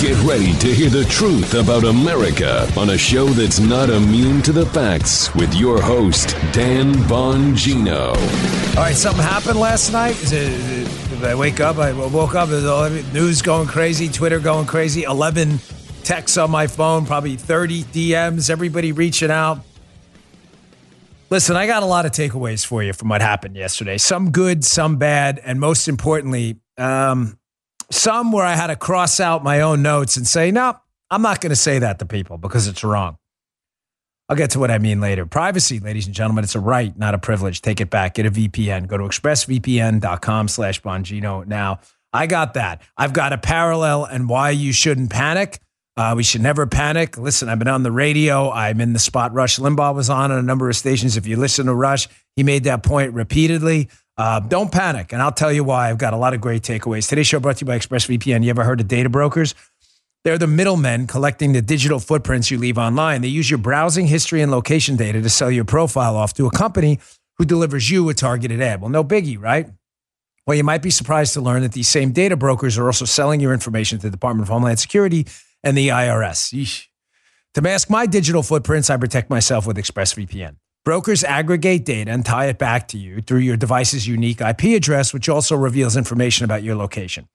Get ready to hear the truth about America on a show that's not immune to the facts with your host, Dan Bongino. All right, something happened last night. I wake up? I woke up, news going crazy, Twitter going crazy, 11 texts on my phone, probably 30 DMs, everybody reaching out. Listen, I got a lot of takeaways for you from what happened yesterday. Some good, some bad, and most importantly, um, some where I had to cross out my own notes and say, no, I'm not going to say that to people because it's wrong. I'll get to what I mean later. Privacy, ladies and gentlemen, it's a right, not a privilege. Take it back. Get a VPN. Go to expressvpn.com slash Bongino. Now, I got that. I've got a parallel and why you shouldn't panic. Uh, we should never panic. Listen, I've been on the radio. I'm in the spot Rush Limbaugh was on on a number of stations. If you listen to Rush, he made that point repeatedly. Uh, don't panic, and I'll tell you why. I've got a lot of great takeaways. Today's show brought to you by ExpressVPN. You ever heard of data brokers? They're the middlemen collecting the digital footprints you leave online. They use your browsing history and location data to sell your profile off to a company who delivers you a targeted ad. Well, no biggie, right? Well, you might be surprised to learn that these same data brokers are also selling your information to the Department of Homeland Security and the IRS. To mask my digital footprints, I protect myself with ExpressVPN. Brokers aggregate data and tie it back to you through your device's unique IP address, which also reveals information about your location.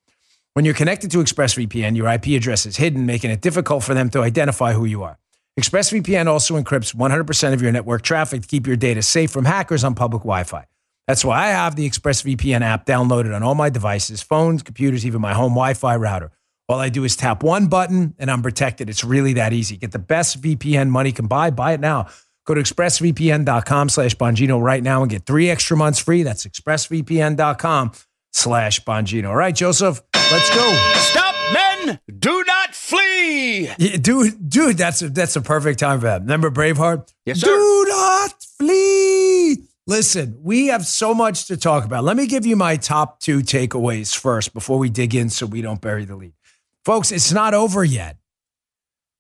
When you're connected to ExpressVPN, your IP address is hidden, making it difficult for them to identify who you are. ExpressVPN also encrypts 100% of your network traffic to keep your data safe from hackers on public Wi Fi. That's why I have the ExpressVPN app downloaded on all my devices, phones, computers, even my home Wi Fi router. All I do is tap one button and I'm protected. It's really that easy. Get the best VPN money can buy. Buy it now. Go to expressvpn.com slash Bongino right now and get three extra months free. That's expressvpn.com slash Bongino. All right, Joseph, let's go. Stop, men! Do not flee! Yeah, dude, dude, that's a, that's a perfect time for that. Remember Braveheart? Yes, sir. Do not flee. Listen, we have so much to talk about. Let me give you my top two takeaways first before we dig in so we don't bury the lead. Folks, it's not over yet.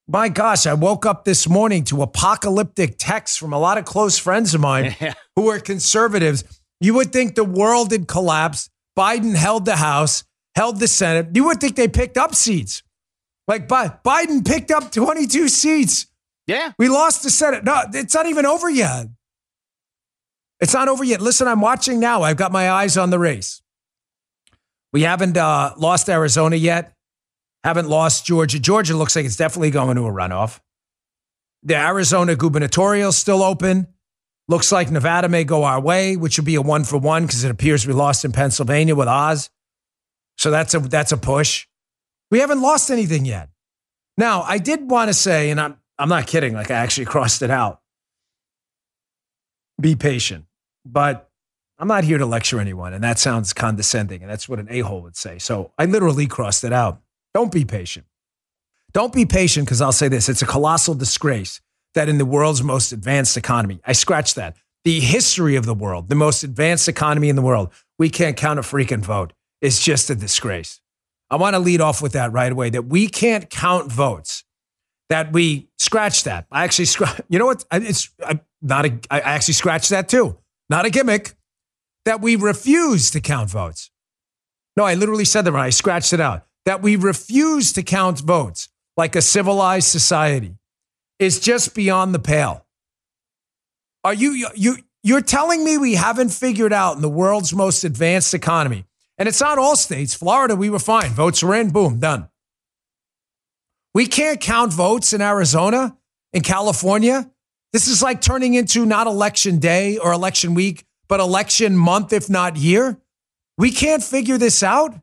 My gosh, I woke up this morning to apocalyptic texts from a lot of close friends of mine who are conservatives. You would think the world had collapsed. Biden held the House, held the Senate. You would think they picked up seats. Like Bi- Biden picked up 22 seats. Yeah. We lost the Senate. No, it's not even over yet. It's not over yet. Listen, I'm watching now. I've got my eyes on the race. We haven't uh, lost Arizona yet. Haven't lost Georgia. Georgia looks like it's definitely going to a runoff. The Arizona gubernatorial still open. Looks like Nevada may go our way, which would be a one for one because it appears we lost in Pennsylvania with Oz. So that's a that's a push. We haven't lost anything yet. Now, I did want to say, and I'm I'm not kidding, like I actually crossed it out. Be patient. But I'm not here to lecture anyone, and that sounds condescending, and that's what an a-hole would say. So I literally crossed it out. Don't be patient. Don't be patient because I'll say this it's a colossal disgrace that in the world's most advanced economy, I scratch that, the history of the world, the most advanced economy in the world, we can't count a freaking vote. It's just a disgrace. I want to lead off with that right away that we can't count votes, that we scratch that. I actually scratch, you know what? It's I, not a, I actually scratched that too. Not a gimmick. That we refuse to count votes. No, I literally said that when I scratched it out that we refuse to count votes like a civilized society is just beyond the pale. Are you you you're telling me we haven't figured out in the world's most advanced economy? And it's not all states. Florida, we were fine. Votes were in, boom, done. We can't count votes in Arizona, in California. This is like turning into not election day or election week, but election month, if not year. We can't figure this out.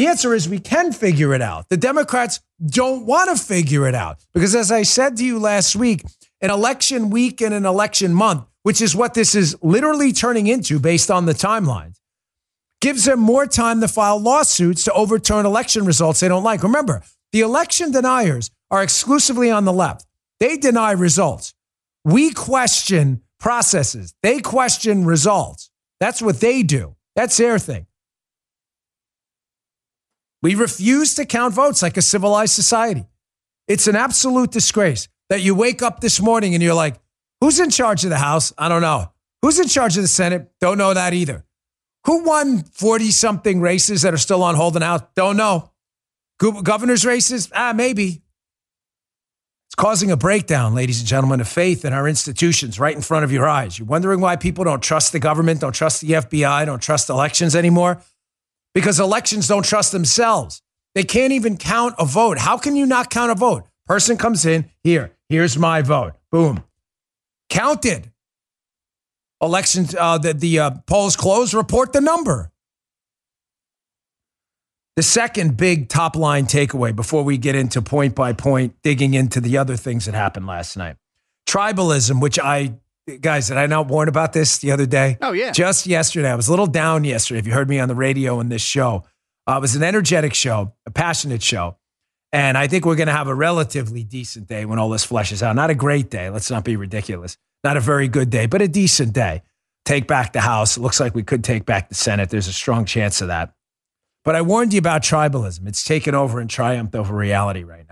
The answer is we can figure it out. The Democrats don't want to figure it out because, as I said to you last week, an election week and an election month, which is what this is literally turning into based on the timelines, gives them more time to file lawsuits to overturn election results they don't like. Remember, the election deniers are exclusively on the left. They deny results. We question processes, they question results. That's what they do. That's their thing. We refuse to count votes like a civilized society. It's an absolute disgrace that you wake up this morning and you're like, who's in charge of the House? I don't know. Who's in charge of the Senate? Don't know that either. Who won 40 something races that are still on holding out? Don't know. Governor's races? Ah, maybe. It's causing a breakdown, ladies and gentlemen, of faith in our institutions right in front of your eyes. You're wondering why people don't trust the government, don't trust the FBI, don't trust elections anymore? Because elections don't trust themselves. They can't even count a vote. How can you not count a vote? Person comes in, here, here's my vote. Boom. Counted. Elections, uh, the, the uh, polls close, report the number. The second big top line takeaway before we get into point by point digging into the other things that happened last night tribalism, which I, guys, did I not warn about this the other day? Oh, yeah. Just yesterday. I was a little down yesterday. If you heard me on the radio in this show, uh, it was an energetic show, a passionate show. And I think we're going to have a relatively decent day when all this fleshes out. Not a great day. Let's not be ridiculous. Not a very good day, but a decent day. Take back the House. It looks like we could take back the Senate. There's a strong chance of that. But I warned you about tribalism. It's taken over and triumphed over reality right now.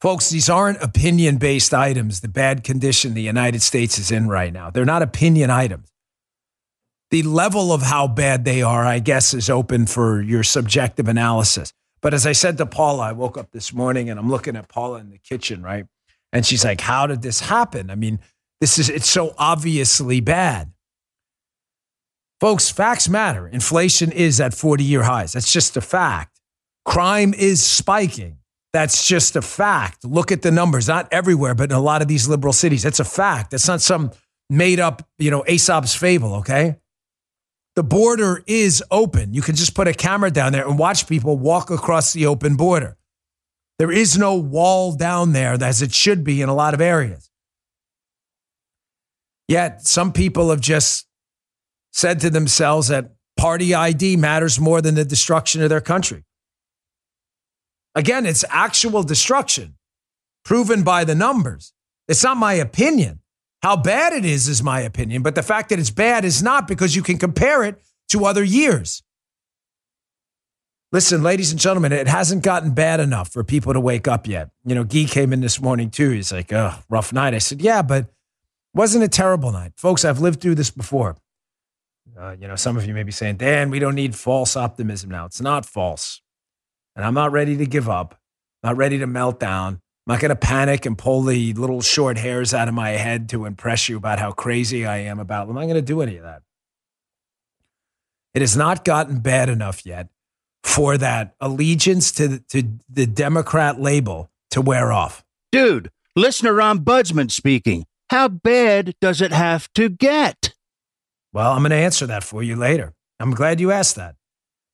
Folks, these aren't opinion based items, the bad condition the United States is in right now. They're not opinion items. The level of how bad they are, I guess, is open for your subjective analysis. But as I said to Paula, I woke up this morning and I'm looking at Paula in the kitchen, right? And she's like, How did this happen? I mean, this is, it's so obviously bad. Folks, facts matter. Inflation is at 40 year highs. That's just a fact. Crime is spiking. That's just a fact. Look at the numbers, not everywhere, but in a lot of these liberal cities. That's a fact. That's not some made up, you know, Aesop's fable, okay? The border is open. You can just put a camera down there and watch people walk across the open border. There is no wall down there as it should be in a lot of areas. Yet some people have just said to themselves that party ID matters more than the destruction of their country. Again, it's actual destruction proven by the numbers. It's not my opinion. How bad it is is my opinion, but the fact that it's bad is not because you can compare it to other years. Listen, ladies and gentlemen, it hasn't gotten bad enough for people to wake up yet. You know, Guy came in this morning too. He's like, oh, rough night. I said, yeah, but wasn't a terrible night. Folks, I've lived through this before. Uh, you know, some of you may be saying, Dan, we don't need false optimism now. It's not false. And I'm not ready to give up, not ready to melt down. I'm not going to panic and pull the little short hairs out of my head to impress you about how crazy I am about them. I'm not going to do any of that. It has not gotten bad enough yet for that allegiance to, to the Democrat label to wear off. Dude, listener ombudsman speaking. How bad does it have to get? Well, I'm going to answer that for you later. I'm glad you asked that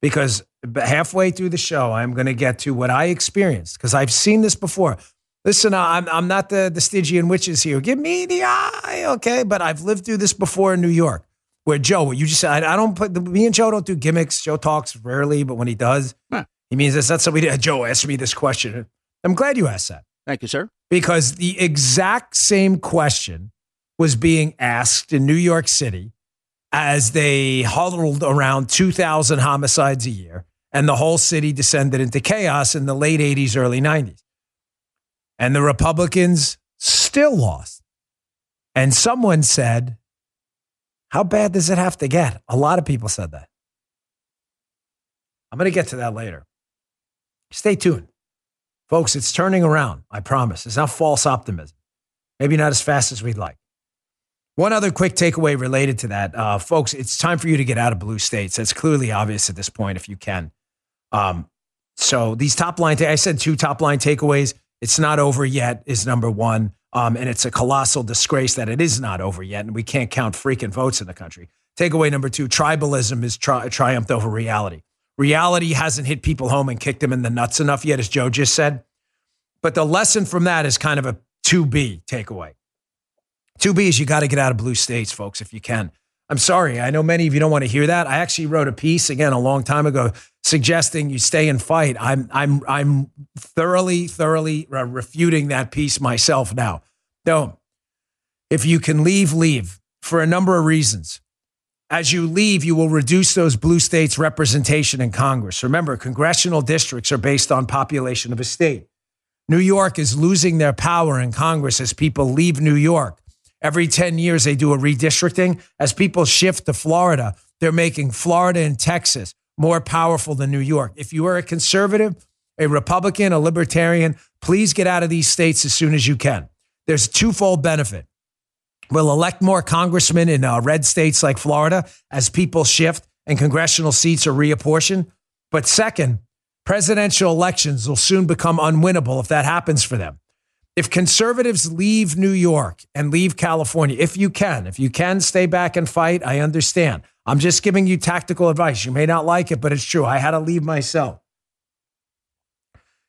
because halfway through the show, I'm going to get to what I experienced because I've seen this before. Listen, I'm, I'm not the, the Stygian witches here. Give me the eye, okay? But I've lived through this before in New York where Joe, what you just said, I, I don't put, me and Joe don't do gimmicks. Joe talks rarely, but when he does, huh. he means this. That's somebody, Joe asked me this question. I'm glad you asked that. Thank you, sir. Because the exact same question was being asked in New York City as they huddled around 2,000 homicides a year, and the whole city descended into chaos in the late 80s, early 90s. And the Republicans still lost. And someone said, How bad does it have to get? A lot of people said that. I'm going to get to that later. Stay tuned. Folks, it's turning around. I promise. It's not false optimism. Maybe not as fast as we'd like. One other quick takeaway related to that, uh, folks, it's time for you to get out of blue states. That's clearly obvious at this point, if you can. Um, so these top line, I said two top line takeaways. It's not over yet is number one. Um, and it's a colossal disgrace that it is not over yet. And we can't count freaking votes in the country. Takeaway number two, tribalism is tri- triumphed over reality. Reality hasn't hit people home and kicked them in the nuts enough yet, as Joe just said. But the lesson from that is kind of a 2B takeaway. 2B is you got to get out of blue states, folks, if you can. I'm sorry. I know many of you don't want to hear that. I actually wrote a piece again a long time ago suggesting you stay and fight. I'm I'm I'm thoroughly thoroughly refuting that piece myself now. No. If you can leave, leave for a number of reasons. As you leave, you will reduce those blue states' representation in Congress. Remember, congressional districts are based on population of a state. New York is losing their power in Congress as people leave New York. Every 10 years, they do a redistricting. As people shift to Florida, they're making Florida and Texas more powerful than New York. If you are a conservative, a Republican, a libertarian, please get out of these states as soon as you can. There's a twofold benefit. We'll elect more congressmen in uh, red states like Florida as people shift and congressional seats are reapportioned. But second, presidential elections will soon become unwinnable if that happens for them. If conservatives leave New York and leave California, if you can, if you can stay back and fight, I understand. I'm just giving you tactical advice. You may not like it, but it's true. I had to leave myself.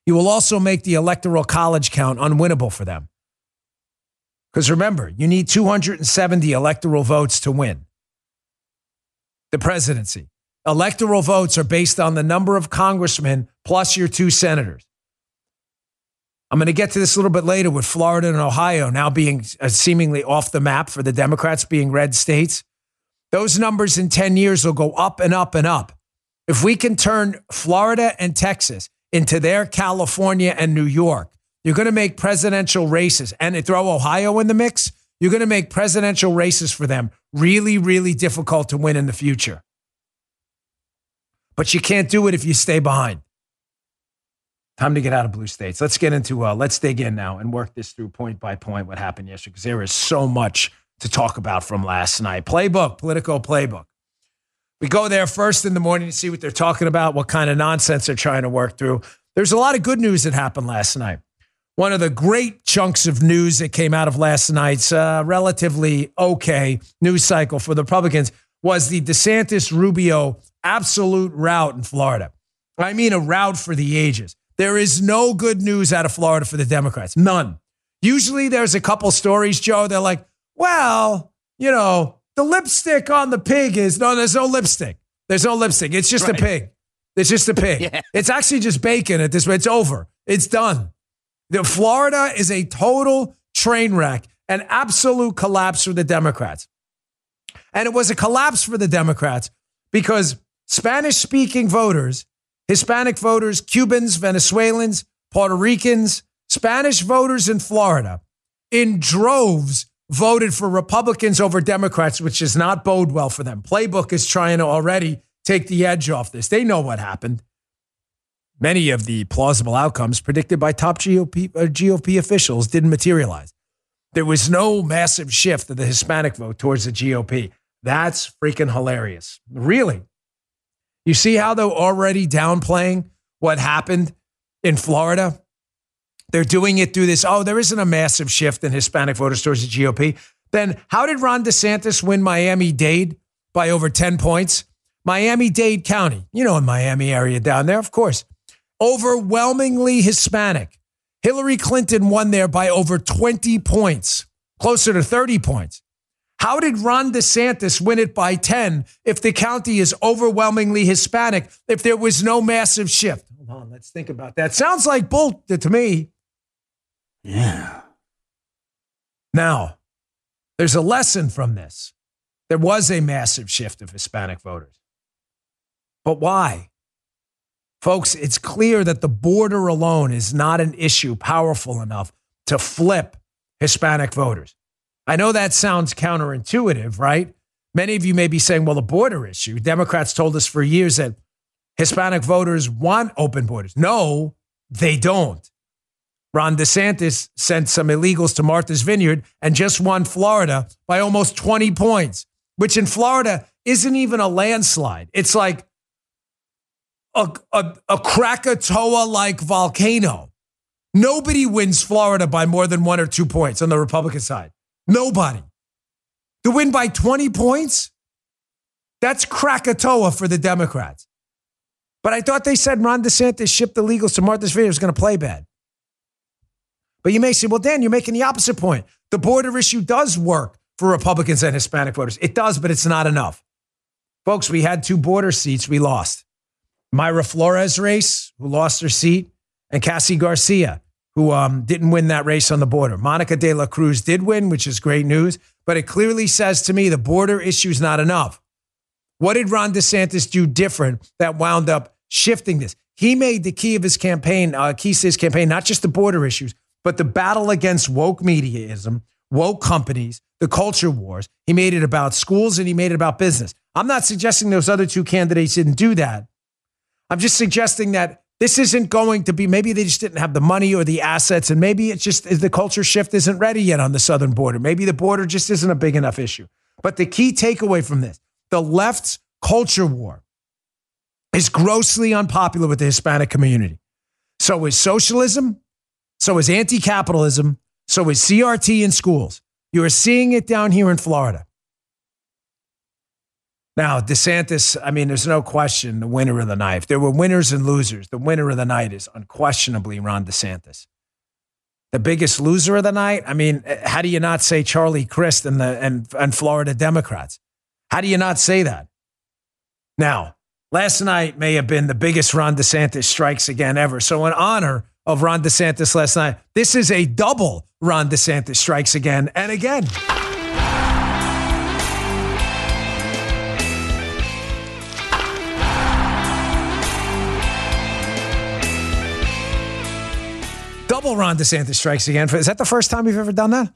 You will also make the electoral college count unwinnable for them. Because remember, you need 270 electoral votes to win the presidency. Electoral votes are based on the number of congressmen plus your two senators. I'm going to get to this a little bit later with Florida and Ohio now being uh, seemingly off the map for the Democrats being red states. Those numbers in 10 years will go up and up and up. If we can turn Florida and Texas into their California and New York, you're going to make presidential races and throw Ohio in the mix. You're going to make presidential races for them really, really difficult to win in the future. But you can't do it if you stay behind. Time to get out of blue states. Let's get into, uh, let's dig in now and work this through point by point what happened yesterday because there is so much to talk about from last night. Playbook, Politico Playbook. We go there first in the morning to see what they're talking about, what kind of nonsense they're trying to work through. There's a lot of good news that happened last night. One of the great chunks of news that came out of last night's uh, relatively okay news cycle for the Republicans was the DeSantis Rubio absolute rout in Florida. I mean, a rout for the ages. There is no good news out of Florida for the Democrats. None. Usually there's a couple stories, Joe. They're like, well, you know, the lipstick on the pig is no, there's no lipstick. There's no lipstick. It's just right. a pig. It's just a pig. yeah. It's actually just bacon at this point. It's over. It's done. The Florida is a total train wreck, an absolute collapse for the Democrats. And it was a collapse for the Democrats because Spanish speaking voters Hispanic voters, Cubans, Venezuelans, Puerto Ricans, Spanish voters in Florida in droves voted for Republicans over Democrats, which does not bode well for them. Playbook is trying to already take the edge off this. They know what happened. Many of the plausible outcomes predicted by top GOP, uh, GOP officials didn't materialize. There was no massive shift of the Hispanic vote towards the GOP. That's freaking hilarious. Really. You see how they're already downplaying what happened in Florida? They're doing it through this. Oh, there isn't a massive shift in Hispanic voters towards the GOP. Then how did Ron DeSantis win Miami Dade by over 10 points? Miami Dade County, you know, in Miami area down there, of course, overwhelmingly Hispanic. Hillary Clinton won there by over 20 points, closer to 30 points. How did Ron DeSantis win it by 10 if the county is overwhelmingly Hispanic, if there was no massive shift? Hold on, let's think about that. Sounds like bull to me. Yeah. Now, there's a lesson from this. There was a massive shift of Hispanic voters. But why? Folks, it's clear that the border alone is not an issue powerful enough to flip Hispanic voters. I know that sounds counterintuitive, right? Many of you may be saying, well, the border issue. Democrats told us for years that Hispanic voters want open borders. No, they don't. Ron DeSantis sent some illegals to Martha's Vineyard and just won Florida by almost 20 points, which in Florida isn't even a landslide. It's like a, a, a Krakatoa like volcano. Nobody wins Florida by more than one or two points on the Republican side. Nobody. To win by 20 points? That's Krakatoa for the Democrats. But I thought they said Ron DeSantis shipped the legals to Martha's Vineyard was going to play bad. But you may say, well, Dan, you're making the opposite point. The border issue does work for Republicans and Hispanic voters. It does, but it's not enough. Folks, we had two border seats we lost. Mayra Flores race, who lost her seat, and Cassy Garcia, who um, didn't win that race on the border. Monica de la Cruz did win, which is great news, but it clearly says to me the border issue is not enough. What did Ron DeSantis do different that wound up shifting this? He made the key of his campaign, uh, key to his campaign, not just the border issues, but the battle against woke mediaism, woke companies, the culture wars. He made it about schools and he made it about business. I'm not suggesting those other two candidates didn't do that. I'm just suggesting that this isn't going to be, maybe they just didn't have the money or the assets, and maybe it's just the culture shift isn't ready yet on the southern border. Maybe the border just isn't a big enough issue. But the key takeaway from this the left's culture war is grossly unpopular with the Hispanic community. So is socialism, so is anti capitalism, so is CRT in schools. You are seeing it down here in Florida. Now, DeSantis, I mean, there's no question the winner of the night. There were winners and losers, the winner of the night is unquestionably Ron DeSantis. The biggest loser of the night, I mean, eh, how do you not say Charlie Crist and, the, and, and Florida Democrats? How do you not say that? Now, last night may have been the biggest Ron DeSantis strikes again ever. So, in honor of Ron DeSantis last night, this is a double Ron DeSantis strikes again and again. Double Ron DeSantis strikes again. Is that the first time you've ever done that?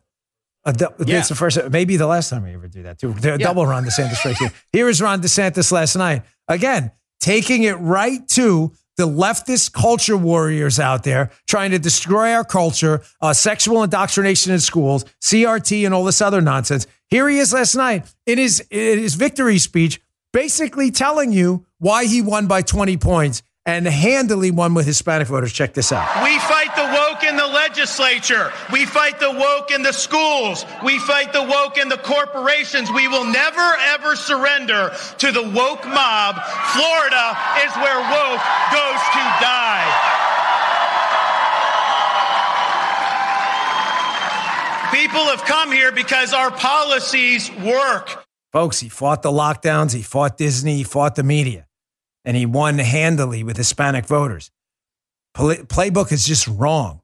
Du- yeah. It's the first, maybe the last time we ever do that too. Yeah. Double Ron DeSantis strikes again. Here is Ron DeSantis last night. Again, taking it right to the leftist culture warriors out there trying to destroy our culture, uh, sexual indoctrination in schools, CRT, and all this other nonsense. Here he is last night in his, in his victory speech, basically telling you why he won by 20 points and handily won with Hispanic voters. Check this out. We fight the woke in the legislature. We fight the woke in the schools. We fight the woke in the corporations. We will never, ever surrender to the woke mob. Florida is where woke goes to die. People have come here because our policies work. Folks, he fought the lockdowns, he fought Disney, he fought the media and he won handily with Hispanic voters. Playbook is just wrong.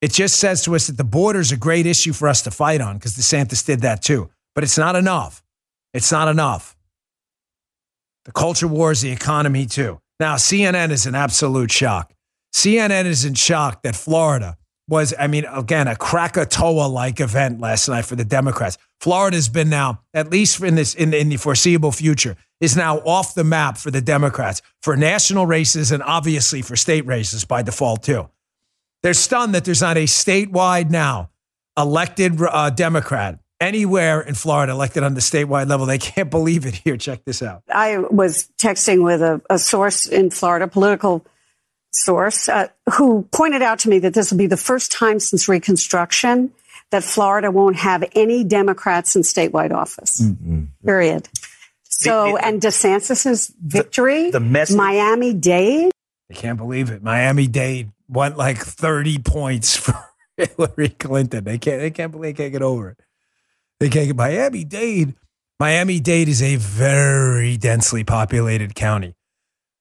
It just says to us that the border is a great issue for us to fight on because DeSantis did that too. But it's not enough. It's not enough. The culture wars, the economy too. Now, CNN is an absolute shock. CNN is in shock that Florida was, I mean, again, a Krakatoa like event last night for the Democrats. Florida's been now, at least in this in, in the foreseeable future, is now off the map for the Democrats for national races and obviously for state races by default, too. They're stunned that there's not a statewide now elected uh, Democrat anywhere in Florida elected on the statewide level. They can't believe it here. Check this out. I was texting with a, a source in Florida, political source, uh, who pointed out to me that this will be the first time since Reconstruction that Florida won't have any Democrats in statewide office. Mm-hmm. Period. So, the, and DeSantis's victory, the, the Miami Dade. I can't believe it. Miami Dade went like 30 points for Hillary Clinton. They can't, they can't believe they can't get over it. They can't get Miami Dade. Miami Dade is a very densely populated county.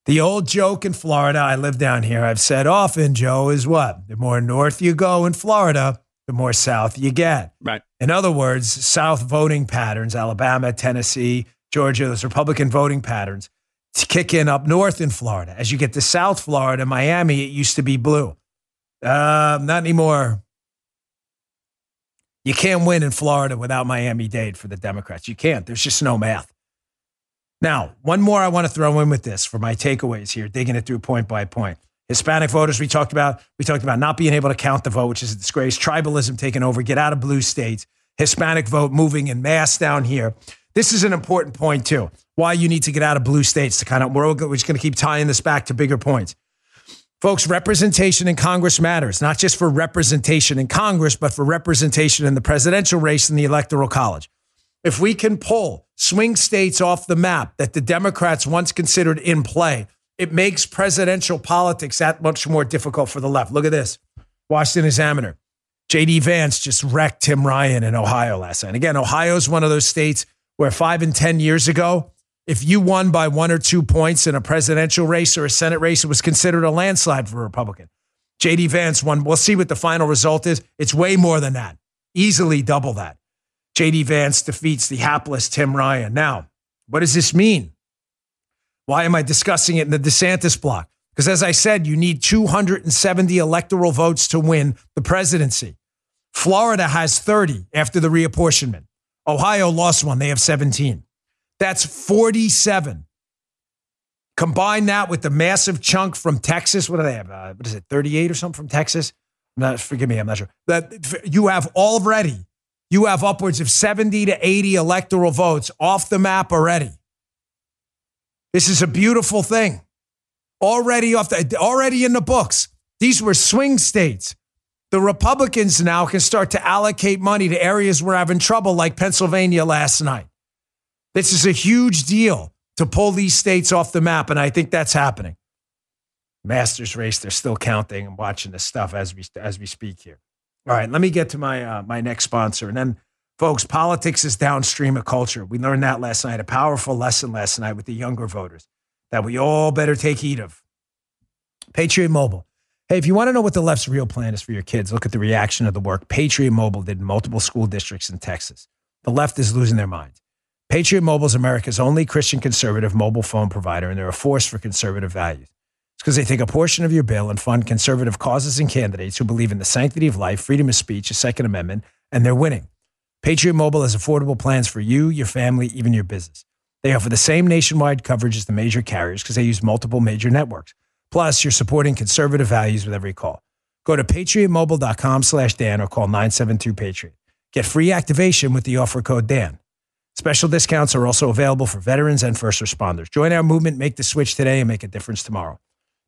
The old joke in Florida, I live down here, I've said often, Joe, is what? The more north you go in Florida, the more south you get. Right. In other words, south voting patterns, Alabama, Tennessee, Georgia, those Republican voting patterns kick in up north in Florida. As you get to South Florida, Miami, it used to be blue. Uh, not anymore. You can't win in Florida without Miami Dade for the Democrats. You can't. There's just no math. Now, one more I want to throw in with this for my takeaways here, digging it through point by point. Hispanic voters, we talked about. We talked about not being able to count the vote, which is a disgrace. Tribalism taking over. Get out of blue states. Hispanic vote moving in mass down here. This is an important point, too. Why you need to get out of blue states to kind of, we're, just going to keep tying this back to bigger points. Folks, representation in Congress matters, not just for representation in Congress, but for representation in the presidential race and the electoral college. If we can pull swing states off the map that the Democrats once considered in play, it makes presidential politics that much more difficult for the left. Look at this Washington Examiner. JD Vance just wrecked Tim Ryan in Ohio last night. Again, Ohio is one of those states where five and 10 years ago, if you won by one or two points in a presidential race or a Senate race, it was considered a landslide for a Republican. JD Vance won. We'll see what the final result is. It's way more than that, easily double that. JD Vance defeats the hapless Tim Ryan. Now, what does this mean? Why am I discussing it in the DeSantis block? Because as I said, you need 270 electoral votes to win the presidency. Florida has 30 after the reapportionment. Ohio lost one, they have 17. That's 47. Combine that with the massive chunk from Texas. What do they have? Uh, what is it, 38 or something from Texas? Not, forgive me, I'm not sure. That you have already, you have upwards of 70 to 80 electoral votes off the map already. This is a beautiful thing. Already off the, already in the books. These were swing states. The Republicans now can start to allocate money to areas we're having trouble, like Pennsylvania last night. This is a huge deal to pull these states off the map, and I think that's happening. Masters race, they're still counting and watching this stuff as we as we speak here. All right, let me get to my uh, my next sponsor, and then, folks, politics is downstream of culture. We learned that last night, a powerful lesson last night with the younger voters that we all better take heed of. Patriot Mobile. Hey, if you want to know what the left's real plan is for your kids, look at the reaction of the work Patriot Mobile did in multiple school districts in Texas. The left is losing their minds. Patriot Mobile is America's only Christian conservative mobile phone provider, and they're a force for conservative values. It's because they take a portion of your bill and fund conservative causes and candidates who believe in the sanctity of life, freedom of speech, the Second Amendment, and they're winning. Patriot Mobile has affordable plans for you, your family, even your business. They offer the same nationwide coverage as the major carriers because they use multiple major networks. Plus, you're supporting conservative values with every call. Go to patriotmobile.com slash Dan or call 972-PATRIOT. Get free activation with the offer code Dan. Special discounts are also available for veterans and first responders. Join our movement, make the switch today, and make a difference tomorrow.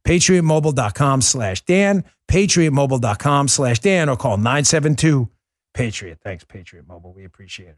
PatriotMobile.com slash Dan, PatriotMobile.com slash Dan, or call 972 Patriot. Thanks, Patriot Mobile. We appreciate it.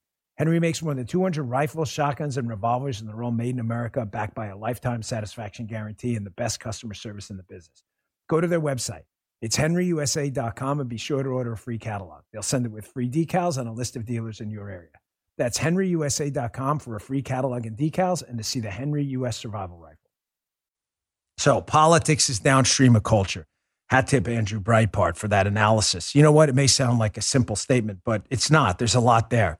Henry makes more than 200 rifles, shotguns, and revolvers, in they're all made in America, backed by a lifetime satisfaction guarantee and the best customer service in the business. Go to their website it's henryusa.com and be sure to order a free catalog. They'll send it with free decals and a list of dealers in your area. That's henryusa.com for a free catalog and decals and to see the Henry US Survival Rifle. So, politics is downstream of culture. Hat tip Andrew Breitbart for that analysis. You know what? It may sound like a simple statement, but it's not. There's a lot there.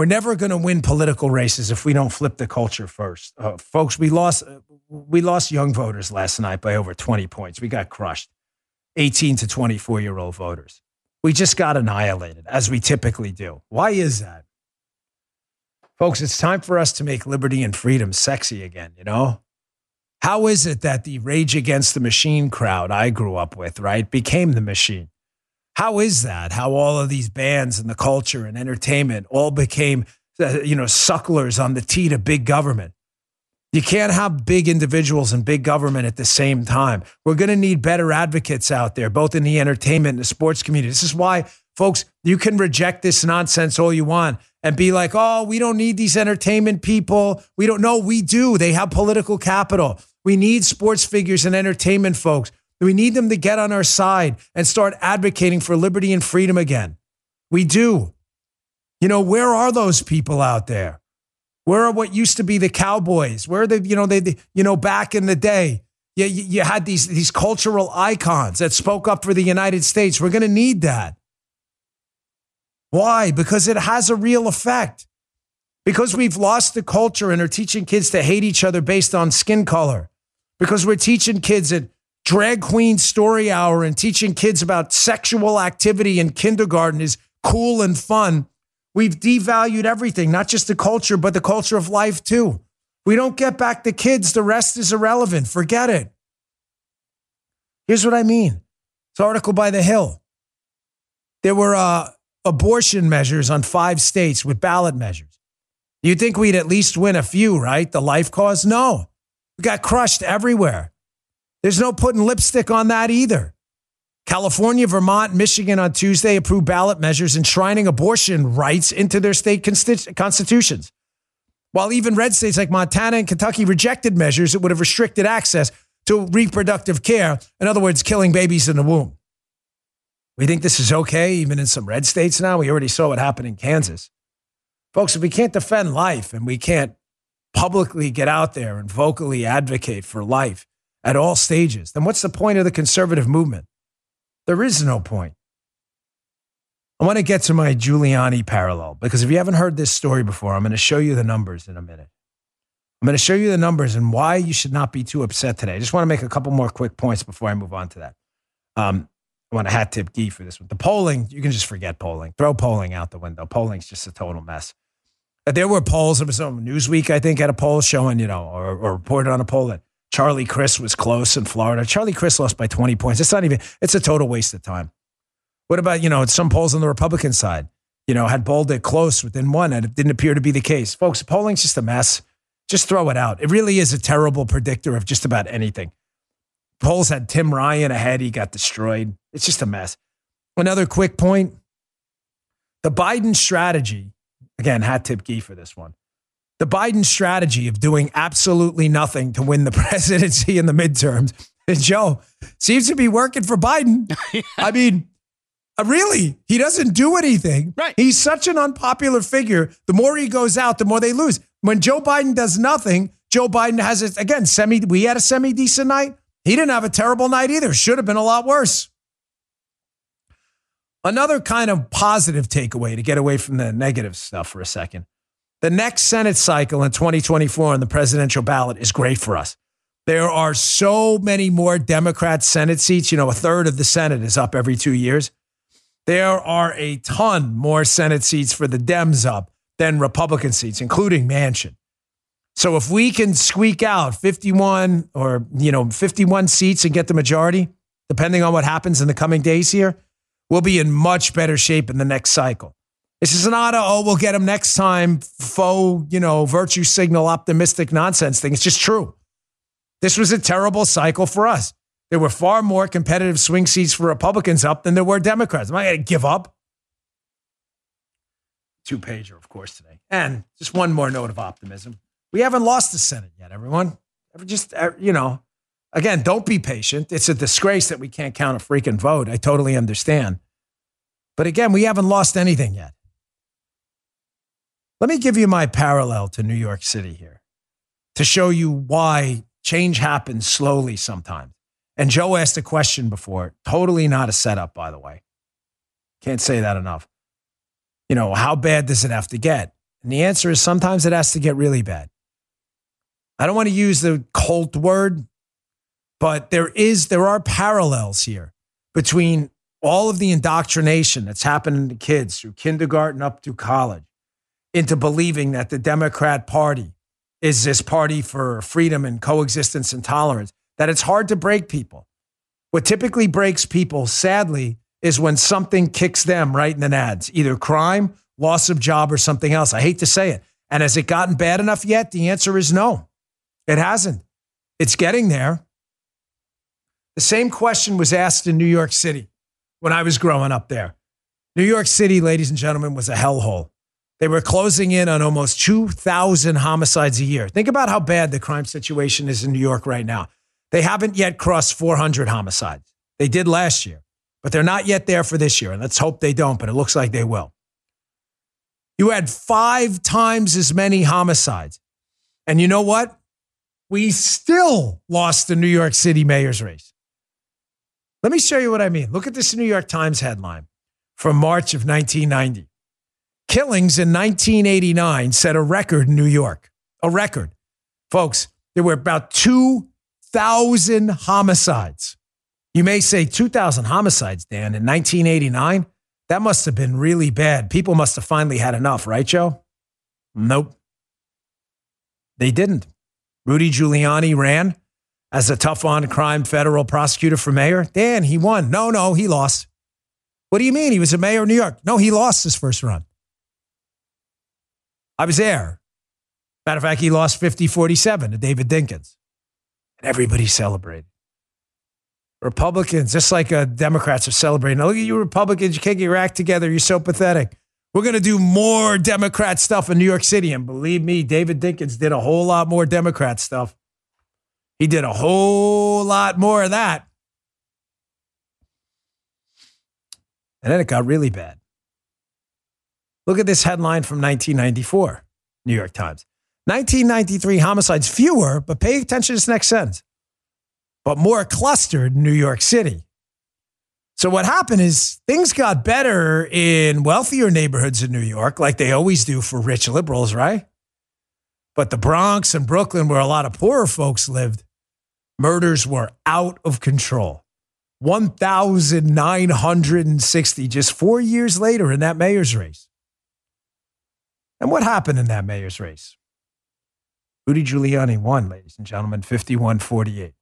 We're never going to win political races if we don't flip the culture first. Uh, folks, we lost, we lost young voters last night by over 20 points. We got crushed. 18 to 24 year old voters. We just got annihilated, as we typically do. Why is that? Folks, it's time for us to make liberty and freedom sexy again, you know? How is it that the Rage Against the Machine crowd I grew up with, right, became the machine? How is that? How all of these bands and the culture and entertainment all became, uh, you know, sucklers on the teat of big government? You can't have big individuals and big government at the same time. We're going to need better advocates out there, both in the entertainment and the sports community. This is why, folks, you can reject this nonsense all you want and be like, oh, we don't need these entertainment people. We don't know. We do. They have political capital. We need sports figures and entertainment folks. We need them to get on our side and start advocating for liberty and freedom again. We do. You know, where are those people out there? Where are what used to be the Cowboys? Where are the, you know, they, you know, back in the day, you, you had these, these cultural icons that spoke up for the United States. We're going to need that. Why? Because it has a real effect. Because we've lost the culture and are teaching kids to hate each other based on skin color. Because we're teaching kids at drag queen story hour and teaching kids about sexual activity in kindergarten is cool and fun. We've devalued everything, not just the culture, but the culture of life too. We don't get back the kids, the rest is irrelevant. Forget it. Here's what I mean. It's article by The Hill. There were uh, abortion measures on five states with ballot measures. You'd think we'd at least win a few, right? The life cause? No. We got crushed everywhere. There's no putting lipstick on that either. California, Vermont, Michigan on Tuesday approved ballot measures enshrining abortion rights into their state constitutions. While even red states like Montana and Kentucky rejected measures that would have restricted access to reproductive care, in other words, killing babies in the womb. We think this is okay, even in some red states now. We already saw what happened in Kansas. Folks, if we can't defend life and we can't publicly get out there and vocally advocate for life at all stages, then what's the point of the conservative movement? There is no point. I want to get to my Giuliani parallel because if you haven't heard this story before, I'm going to show you the numbers in a minute. I'm going to show you the numbers and why you should not be too upset today. I just want to make a couple more quick points before I move on to that. Um, I want to hat tip Gee for this one. The polling, you can just forget polling. Throw polling out the window. Polling's just a total mess. There were polls. There was some Newsweek, I think, had a poll showing, you know, or, or reported on a poll that Charlie Crist was close in Florida. Charlie Crist lost by 20 points. It's not even, it's a total waste of time. What about, you know, some polls on the Republican side, you know, had it close within one, and it didn't appear to be the case. Folks, polling's just a mess. Just throw it out. It really is a terrible predictor of just about anything. Polls had Tim Ryan ahead. He got destroyed. It's just a mess. Another quick point the Biden strategy, again, hat tip Gee for this one. The Biden strategy of doing absolutely nothing to win the presidency in the midterms, Joe, seems to be working for Biden. I mean, uh, really, he doesn't do anything. Right. He's such an unpopular figure. The more he goes out, the more they lose. When Joe Biden does nothing, Joe Biden has it again. Semi. We had a semi decent night. He didn't have a terrible night either. Should have been a lot worse. Another kind of positive takeaway to get away from the negative stuff for a second. The next Senate cycle in 2024 on the presidential ballot is great for us. There are so many more Democrat Senate seats. You know, a third of the Senate is up every two years. There are a ton more Senate seats for the Dems up than Republican seats, including Manchin. So if we can squeak out 51 or, you know, 51 seats and get the majority, depending on what happens in the coming days here, we'll be in much better shape in the next cycle. This is not a, oh, we'll get them next time, faux, you know, virtue signal optimistic nonsense thing. It's just true. This was a terrible cycle for us. There were far more competitive swing seats for Republicans up than there were Democrats. I'm I going to give up. Two pager, of course, today. And just one more note of optimism. We haven't lost the Senate yet, everyone. Just, uh, you know, again, don't be patient. It's a disgrace that we can't count a freaking vote. I totally understand. But again, we haven't lost anything yet. Let me give you my parallel to New York City here to show you why change happens slowly sometimes. And Joe asked a question before, totally not a setup, by the way. Can't say that enough. You know, how bad does it have to get? And the answer is sometimes it has to get really bad. I don't want to use the cult word, but there is there are parallels here between all of the indoctrination that's happening to kids through kindergarten up through college into believing that the Democrat Party is this party for freedom and coexistence and tolerance, that it's hard to break people. What typically breaks people, sadly, is when something kicks them right in the nads, either crime, loss of job, or something else. I hate to say it. And has it gotten bad enough yet? The answer is no. It hasn't. It's getting there. The same question was asked in New York City when I was growing up there. New York City, ladies and gentlemen, was a hellhole. They were closing in on almost 2,000 homicides a year. Think about how bad the crime situation is in New York right now. They haven't yet crossed 400 homicides. They did last year, but they're not yet there for this year. And let's hope they don't, but it looks like they will. You had five times as many homicides. And you know what? we still lost the New York City mayor's race. Let me show you what I mean. Look at this New York Times headline from March of 1990. Killings in 1989 set a record in New York. A record. Folks, there were about 2,000 homicides. You may say 2,000 homicides, Dan, in 1989? That must have been really bad. People must have finally had enough, right, Joe? Nope. They didn't. Rudy Giuliani ran as a tough on crime federal prosecutor for mayor. Dan, he won. No, no, he lost. What do you mean? He was a mayor of New York. No, he lost his first run. I was there. Matter of fact, he lost 50 47 to David Dinkins. And everybody celebrated. Republicans, just like uh, Democrats, are celebrating. Now, look at you, Republicans. You can't get your act together. You're so pathetic. We're going to do more Democrat stuff in New York City. And believe me, David Dinkins did a whole lot more Democrat stuff. He did a whole lot more of that. And then it got really bad. Look at this headline from 1994, New York Times. 1993 homicides, fewer, but pay attention to this next sentence, but more clustered in New York City. So what happened is things got better in wealthier neighborhoods in New York, like they always do for rich liberals, right? But the Bronx and Brooklyn, where a lot of poorer folks lived, murders were out of control. 1,960 just four years later in that mayor's race. And what happened in that mayor's race? Rudy Giuliani won, ladies and gentlemen, 51 48.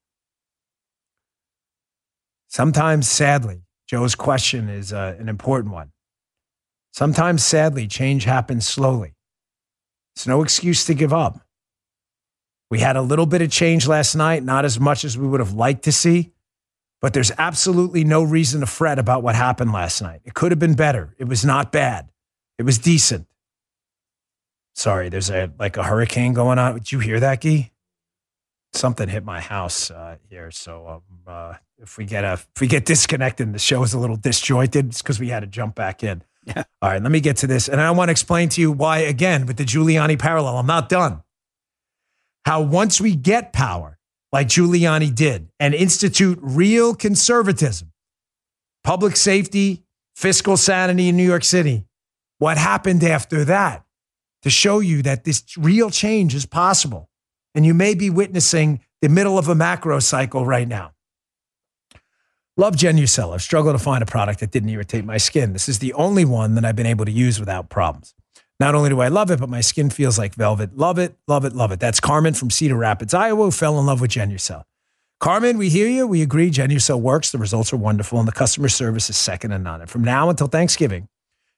Sometimes, sadly, Joe's question is uh, an important one. Sometimes, sadly, change happens slowly. It's no excuse to give up. We had a little bit of change last night, not as much as we would have liked to see, but there's absolutely no reason to fret about what happened last night. It could have been better. It was not bad. It was decent. Sorry, there's a like a hurricane going on. Did you hear that, Gee? Something hit my house uh, here, so um, uh, if we get a if we get disconnected and the show is a little disjointed, it's because we had to jump back in. Yeah. All right, let me get to this. And I want to explain to you why, again, with the Giuliani parallel, I'm not done. How once we get power, like Giuliani did, and institute real conservatism, public safety, fiscal sanity in New York City, what happened after that to show you that this real change is possible. And you may be witnessing the middle of a macro cycle right now. Love Genucel. I've struggled to find a product that didn't irritate my skin. This is the only one that I've been able to use without problems. Not only do I love it, but my skin feels like velvet. Love it, love it, love it. That's Carmen from Cedar Rapids, Iowa, who fell in love with Genucel. Carmen, we hear you. We agree. Genucel works. The results are wonderful, and the customer service is second to none. And from now until Thanksgiving,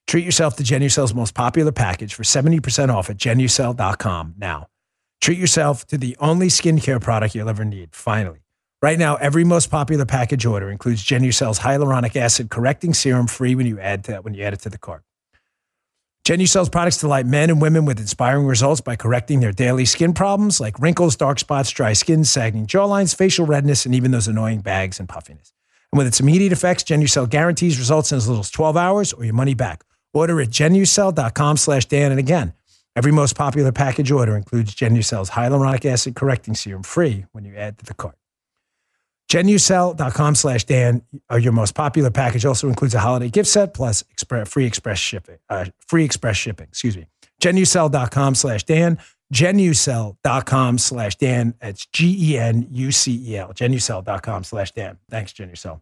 treat yourself to Genucel's most popular package for 70% off at genucel.com now. Treat yourself to the only skincare product you'll ever need, finally. Right now, every most popular package order includes Genucel's hyaluronic acid correcting serum free when you add to, when you add it to the cart. Genucel's products delight men and women with inspiring results by correcting their daily skin problems like wrinkles, dark spots, dry skin, sagging jawlines, facial redness, and even those annoying bags and puffiness. And with its immediate effects, Genucel guarantees results in as little as 12 hours or your money back. Order at genucel.com slash Dan. And again, every most popular package order includes Genucel's hyaluronic acid correcting serum free when you add to the cart. Genucel.com slash Dan, your most popular package, also includes a holiday gift set plus express, free express shipping. Uh, free express shipping, excuse me. Genucel.com slash Dan. Genucel.com slash Dan. That's G E N U C E L. Genucel.com slash Dan. Thanks, Genucel.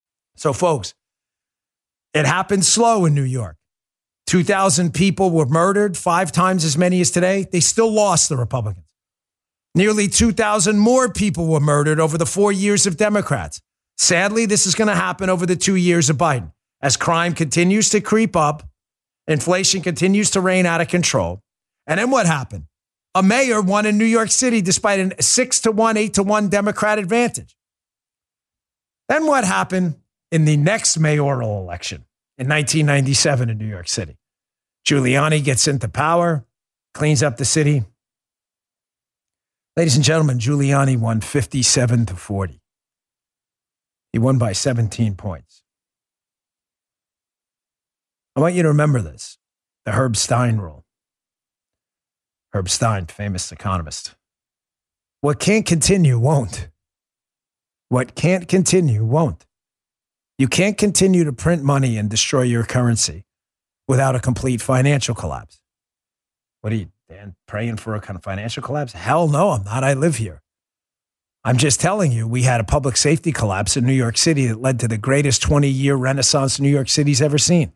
So, folks, it happened slow in New York. 2,000 people were murdered, five times as many as today. They still lost the Republicans. Nearly 2,000 more people were murdered over the four years of Democrats. Sadly, this is going to happen over the two years of Biden. As crime continues to creep up, inflation continues to reign out of control. And then what happened? A mayor won in New York City despite a six to one, eight to one Democrat advantage. Then what happened in the next mayoral election in 1997 in New York City. Giuliani gets into power, cleans up the city. Ladies and gentlemen, Giuliani won 57 to 40. He won by 17 points. I want you to remember this the Herb Stein rule. Herb Stein, famous economist. What can't continue won't. What can't continue won't. You can't continue to print money and destroy your currency without a complete financial collapse. What are you, Dan, praying for a kind of financial collapse? Hell no, I'm not. I live here. I'm just telling you, we had a public safety collapse in New York City that led to the greatest 20 year renaissance New York City's ever seen.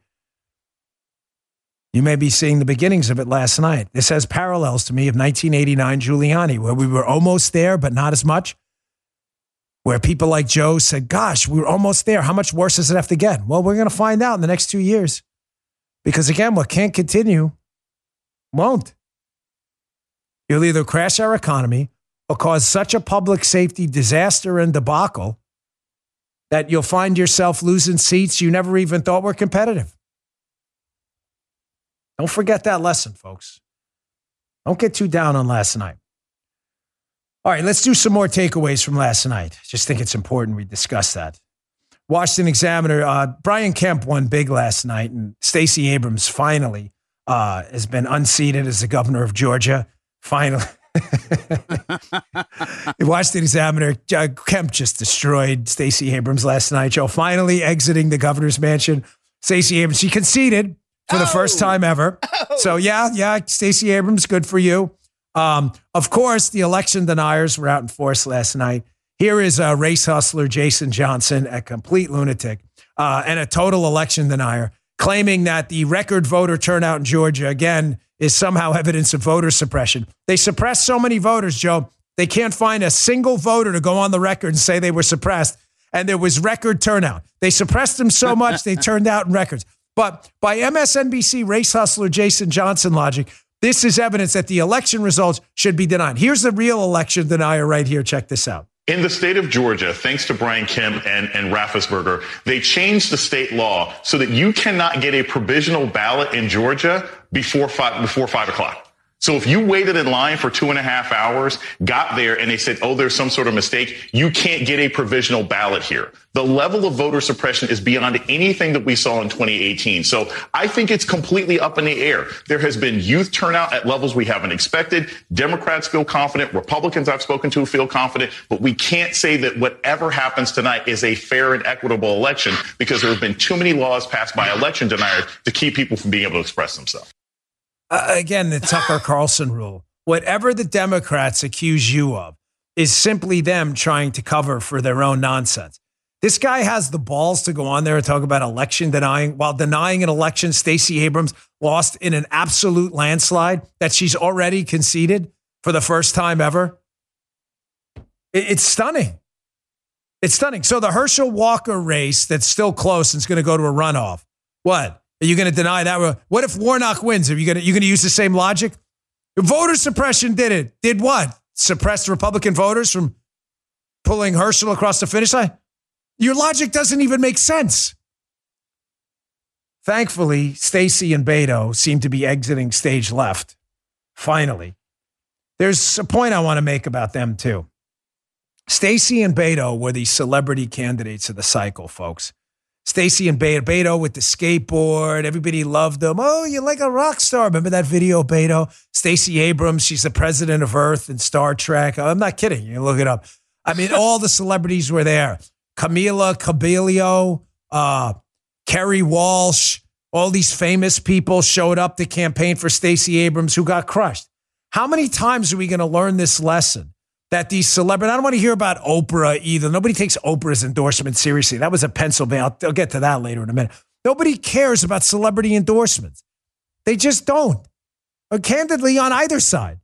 You may be seeing the beginnings of it last night. This has parallels to me of 1989 Giuliani, where we were almost there, but not as much. Where people like Joe said, Gosh, we are almost there. How much worse does it have to get? Well, we're going to find out in the next two years. Because again, what can't continue won't. You'll either crash our economy or cause such a public safety disaster and debacle that you'll find yourself losing seats you never even thought were competitive. Don't forget that lesson, folks. Don't get too down on last night. All right, let's do some more takeaways from last night. Just think it's important we discuss that. Washington Examiner, uh, Brian Kemp won big last night, and Stacey Abrams finally uh, has been unseated as the governor of Georgia. Finally. Washington Examiner, uh, Kemp just destroyed Stacey Abrams last night. Joe finally exiting the governor's mansion. Stacey Abrams, she conceded for the first oh. time ever. Oh. So yeah, yeah, Stacey Abrams, good for you. Um, of course, the election deniers were out in force last night. Here is a race hustler, Jason Johnson, a complete lunatic uh, and a total election denier, claiming that the record voter turnout in Georgia again is somehow evidence of voter suppression. They suppressed so many voters, Joe. They can't find a single voter to go on the record and say they were suppressed. And there was record turnout. They suppressed them so much they turned out in records. But by MSNBC race hustler Jason Johnson logic, this is evidence that the election results should be denied. Here's the real election denier right here. Check this out. In the state of Georgia, thanks to Brian Kemp and, and Raffensperger, they changed the state law so that you cannot get a provisional ballot in Georgia before five, before five o'clock. So if you waited in line for two and a half hours, got there and they said, oh, there's some sort of mistake, you can't get a provisional ballot here. The level of voter suppression is beyond anything that we saw in 2018. So I think it's completely up in the air. There has been youth turnout at levels we haven't expected. Democrats feel confident. Republicans I've spoken to feel confident, but we can't say that whatever happens tonight is a fair and equitable election because there have been too many laws passed by election deniers to keep people from being able to express themselves uh, again, the Tucker Carlson rule. Whatever the Democrats accuse you of is simply them trying to cover for their own nonsense. This guy has the balls to go on there and talk about election denying while denying an election. Stacey Abrams lost in an absolute landslide that she's already conceded for the first time ever. It's stunning. It's stunning. So the Herschel Walker race that's still close and is going to go to a runoff. What? Are you going to deny that? What if Warnock wins? Are you going to you going to use the same logic? Voter suppression did it. Did what? Suppressed Republican voters from pulling Herschel across the finish line? Your logic doesn't even make sense. Thankfully, Stacey and Beto seem to be exiting stage left. Finally. There's a point I want to make about them too. Stacey and Beto were the celebrity candidates of the cycle, folks. Stacey and Beto, Beto with the skateboard. Everybody loved them. Oh, you're like a rock star. Remember that video, Beto? Stacey Abrams, she's the president of Earth in Star Trek. I'm not kidding. You can look it up. I mean, all the celebrities were there. Camila Cabello, uh, Kerry Walsh, all these famous people showed up to campaign for Stacey Abrams who got crushed. How many times are we going to learn this lesson? That these celebrities, I don't want to hear about Oprah either. Nobody takes Oprah's endorsement seriously. That was a Pennsylvania. I'll, I'll get to that later in a minute. Nobody cares about celebrity endorsements. They just don't. Or candidly, on either side.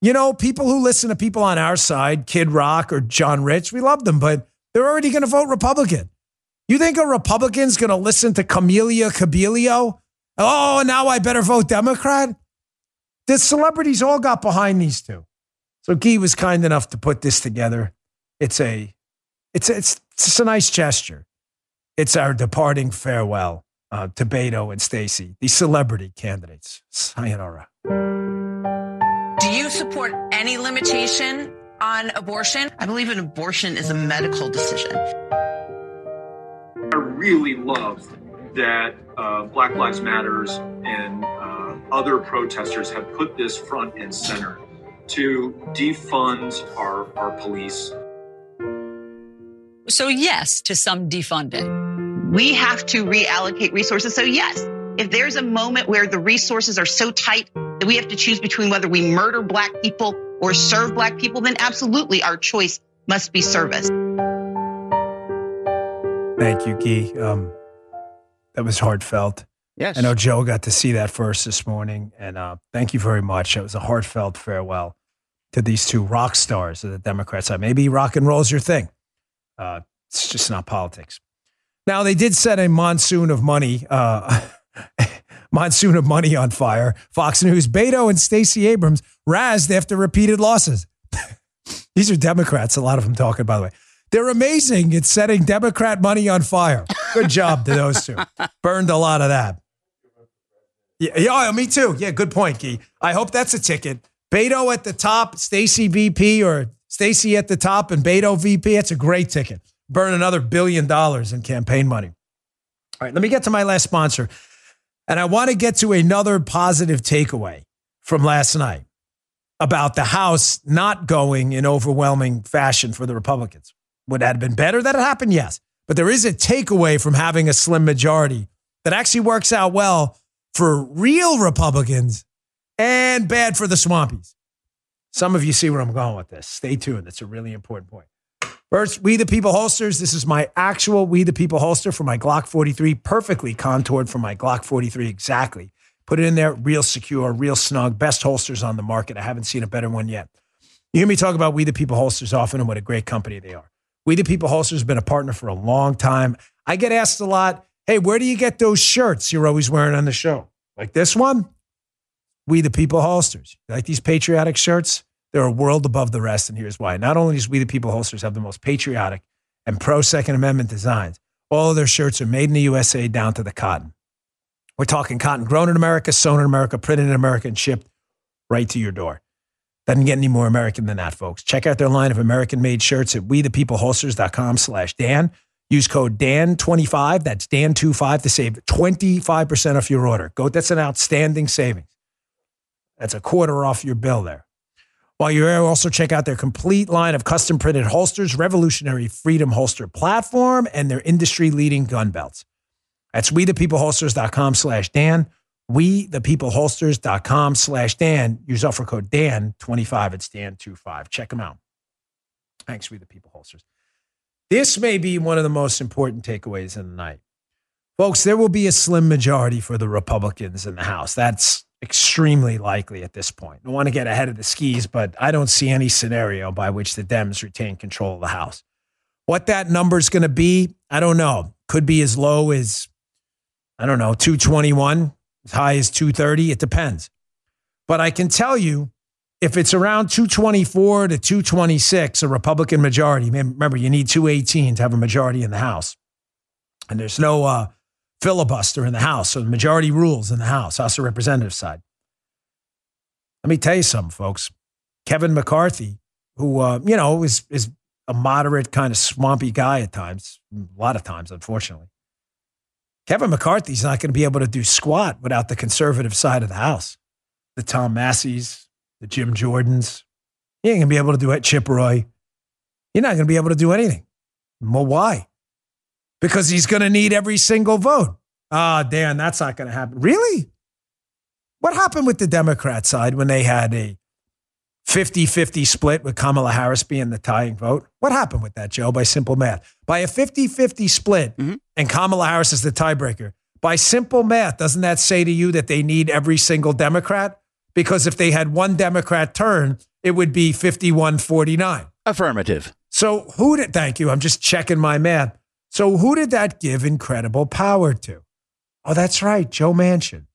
You know, people who listen to people on our side, Kid Rock or John Rich, we love them, but they're already going to vote Republican. You think a Republican's going to listen to Camila Cabello? Oh, now I better vote Democrat? The celebrities all got behind these two. So Guy was kind enough to put this together. It's a, it's a, it's it's a nice gesture. It's our departing farewell uh, to Beto and Stacey, the celebrity candidates. Sayonara. Do you support any limitation on abortion? I believe an abortion is a medical decision. I really love that uh, Black Lives Matters and uh, other protesters have put this front and center to defund our, our police. so yes to some defunding. We have to reallocate resources. So yes, if there's a moment where the resources are so tight that we have to choose between whether we murder black people or serve black people, then absolutely our choice must be service. Thank you, Guy. Um, that was heartfelt. Yes. I know Joe got to see that first this morning, and uh, thank you very much. It was a heartfelt farewell to these two rock stars of the Democrat side. Maybe rock and roll is your thing. Uh, it's just not politics. Now they did set a monsoon of money, uh, monsoon of money on fire. Fox News, Beto and Stacey Abrams razzed after repeated losses. These are Democrats. A lot of them talking, by the way. They're amazing at setting Democrat money on fire. Good job to those two. Burned a lot of that. Yeah, yeah, oh, me too. Yeah, good point, Key. I hope that's a ticket. Beto at the top, Stacey VP, or Stacey at the top and Beto VP. That's a great ticket. Burn another billion dollars in campaign money. All right, let me get to my last sponsor. And I want to get to another positive takeaway from last night about the House not going in overwhelming fashion for the Republicans. Would that have been better that it happened? Yes. But there is a takeaway from having a slim majority that actually works out well for real Republicans and bad for the Swampies. Some of you see where I'm going with this. Stay tuned. That's a really important point. First, We the People holsters. This is my actual We the People holster for my Glock 43, perfectly contoured for my Glock 43 exactly. Put it in there, real secure, real snug, best holsters on the market. I haven't seen a better one yet. You hear me talk about We the People holsters often and what a great company they are. We the People holsters have been a partner for a long time. I get asked a lot, hey, where do you get those shirts you're always wearing on the show? Like this one? We the People holsters. Like these patriotic shirts? They're a world above the rest, and here's why. Not only does We the People holsters have the most patriotic and pro Second Amendment designs, all of their shirts are made in the USA down to the cotton. We're talking cotton grown in America, sewn in America, printed in America, and shipped right to your door. Doesn't get any more American than that, folks. Check out their line of American-made shirts at we the wethepeopleholsters.com slash Dan. Use code DAN25, that's DAN25, to save 25% off your order. Go, that's an outstanding savings. That's a quarter off your bill there. While you're there, also check out their complete line of custom printed holsters, revolutionary freedom holster platform, and their industry-leading gun belts. That's wethepeopleholsters.com slash Dan wethepeopleholsters.com slash Dan. Use offer code Dan25. It's Dan25. Check them out. Thanks, We the People Holsters. This may be one of the most important takeaways of the night. Folks, there will be a slim majority for the Republicans in the House. That's extremely likely at this point. I want to get ahead of the skis, but I don't see any scenario by which the Dems retain control of the House. What that number is going to be, I don't know. Could be as low as, I don't know, 221, as high as 230. It depends. But I can tell you, if it's around 224 to 226, a Republican majority, remember, you need 218 to have a majority in the House. And there's no uh, filibuster in the House. So the majority rules in the House, House of Representatives side. Let me tell you something, folks. Kevin McCarthy, who, uh, you know, is, is a moderate, kind of swampy guy at times, a lot of times, unfortunately. Kevin McCarthy's not going to be able to do squat without the conservative side of the house. The Tom Massie's, the Jim Jordans. He ain't going to be able to do it. Chip Roy. You're not going to be able to do anything. Well, why? Because he's going to need every single vote. Ah, oh, Dan, that's not going to happen. Really? What happened with the Democrat side when they had a 50 50 split with Kamala Harris being the tying vote. What happened with that, Joe, by simple math? By a 50 50 split mm-hmm. and Kamala Harris is the tiebreaker, by simple math, doesn't that say to you that they need every single Democrat? Because if they had one Democrat turn, it would be 51 49. Affirmative. So who did, thank you, I'm just checking my math. So who did that give incredible power to? Oh, that's right, Joe Manchin,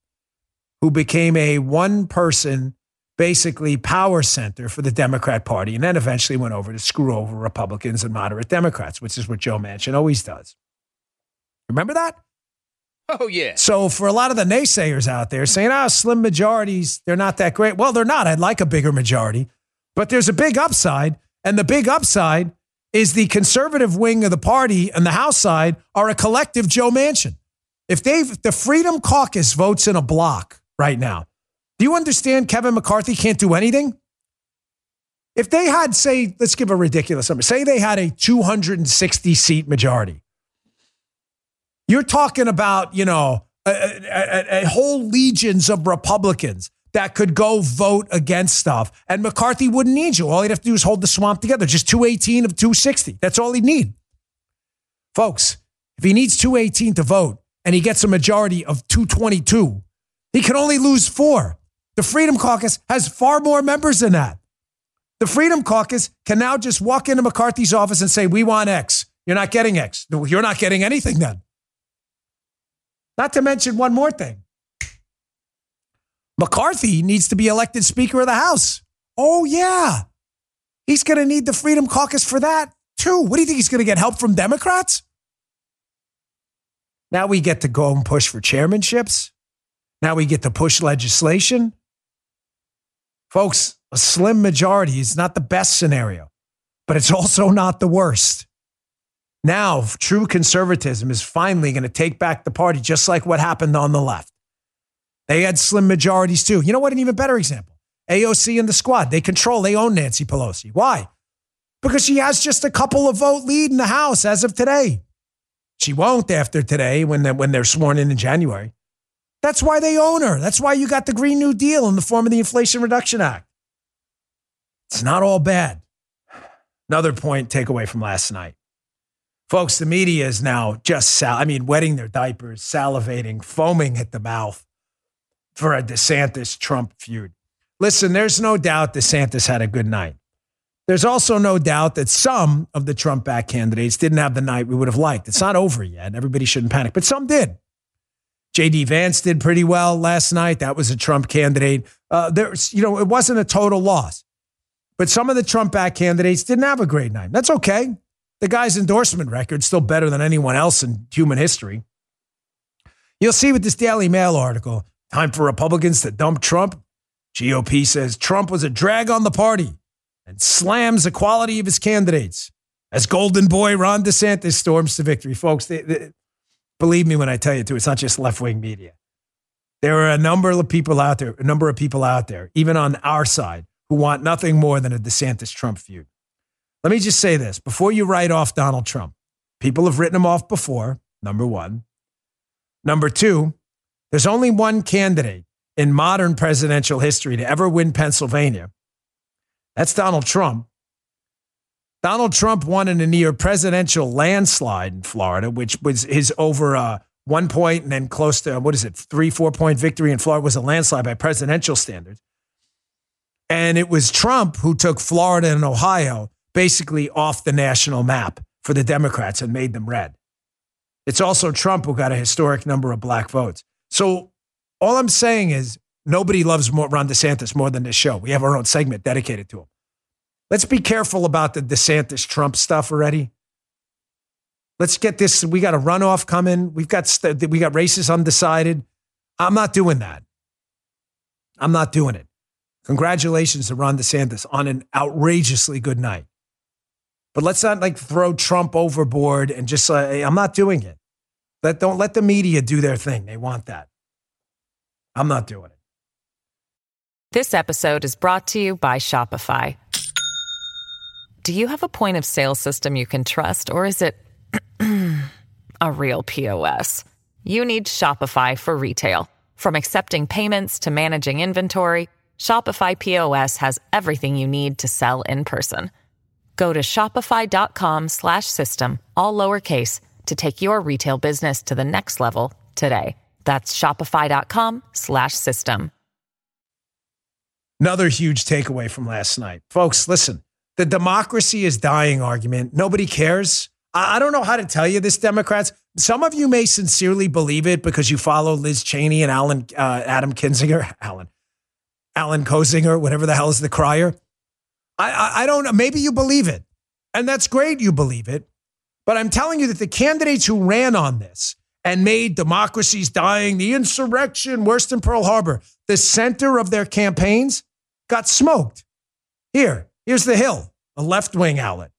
who became a one person basically power center for the Democrat Party, and then eventually went over to screw over Republicans and moderate Democrats, which is what Joe Manchin always does. Remember that? Oh, yeah. So for a lot of the naysayers out there saying, oh, slim majorities, they're not that great. Well, they're not. I'd like a bigger majority, but there's a big upside. And the big upside is the conservative wing of the party and the House side are a collective Joe Manchin. If they the Freedom Caucus votes in a block right now, do you understand Kevin McCarthy can't do anything? If they had, say, let's give a ridiculous number, say they had a 260 seat majority, you're talking about, you know, a, a, a, whole legions of Republicans that could go vote against stuff. And McCarthy wouldn't need you. All he'd have to do is hold the swamp together. Just 218 of 260. That's all he'd need. Folks, if he needs 218 to vote and he gets a majority of 222, he can only lose four. The Freedom Caucus has far more members than that. The Freedom Caucus can now just walk into McCarthy's office and say, We want X. You're not getting X. You're not getting anything then. Not to mention one more thing McCarthy needs to be elected Speaker of the House. Oh, yeah. He's going to need the Freedom Caucus for that, too. What do you think? He's going to get help from Democrats? Now we get to go and push for chairmanships. Now we get to push legislation. Folks, a slim majority is not the best scenario, but it's also not the worst. Now, true conservatism is finally going to take back the party, just like what happened on the left. They had slim majorities too. You know what? An even better example AOC and the squad. They control, they own Nancy Pelosi. Why? Because she has just a couple of vote lead in the House as of today. She won't after today when they're, when they're sworn in in January. That's why they own her. That's why you got the Green New Deal in the form of the Inflation Reduction Act. It's not all bad. Another point takeaway from last night. Folks, the media is now just, sal- I mean, wetting their diapers, salivating, foaming at the mouth for a DeSantis Trump feud. Listen, there's no doubt DeSantis had a good night. There's also no doubt that some of the Trump back candidates didn't have the night we would have liked. It's not over yet. Everybody shouldn't panic, but some did. JD Vance did pretty well last night. That was a Trump candidate. Uh, there's, you know, it wasn't a total loss, but some of the Trump back candidates didn't have a great night. That's okay. The guy's endorsement record still better than anyone else in human history. You'll see with this Daily Mail article, time for Republicans to dump Trump. GOP says Trump was a drag on the party and slams the quality of his candidates as Golden Boy Ron DeSantis storms to victory. Folks, they, they, Believe me when I tell you, too, it's not just left wing media. There are a number of people out there, a number of people out there, even on our side, who want nothing more than a DeSantis Trump feud. Let me just say this before you write off Donald Trump, people have written him off before, number one. Number two, there's only one candidate in modern presidential history to ever win Pennsylvania. That's Donald Trump. Donald Trump won in a near presidential landslide in Florida, which was his over uh, one point and then close to, what is it, three, four point victory in Florida was a landslide by presidential standards. And it was Trump who took Florida and Ohio basically off the national map for the Democrats and made them red. It's also Trump who got a historic number of black votes. So all I'm saying is nobody loves more Ron DeSantis more than this show. We have our own segment dedicated to him. Let's be careful about the DeSantis Trump stuff already. Let's get this. We got a runoff coming. We've got st- we got races undecided. I'm not doing that. I'm not doing it. Congratulations to Ron DeSantis on an outrageously good night. But let's not like throw Trump overboard and just say, I'm not doing it. Let, don't let the media do their thing. They want that. I'm not doing it. This episode is brought to you by Shopify. Do you have a point of sale system you can trust, or is it a real POS? You need Shopify for retail. From accepting payments to managing inventory, Shopify POS has everything you need to sell in person. Go to shopify.com slash system, all lowercase to take your retail business to the next level today. That's shopify.com slash system. Another huge takeaway from last night. Folks, listen the democracy is dying argument. Nobody cares. I don't know how to tell you this, Democrats. Some of you may sincerely believe it because you follow Liz Cheney and Alan, uh, Adam Kinzinger, Alan, Alan Kozinger, whatever the hell is the crier. I, I, I don't know. Maybe you believe it. And that's great you believe it. But I'm telling you that the candidates who ran on this and made democracies dying, the insurrection worse than Pearl Harbor, the center of their campaigns got smoked. Here, Here's the Hill, a left wing outlet.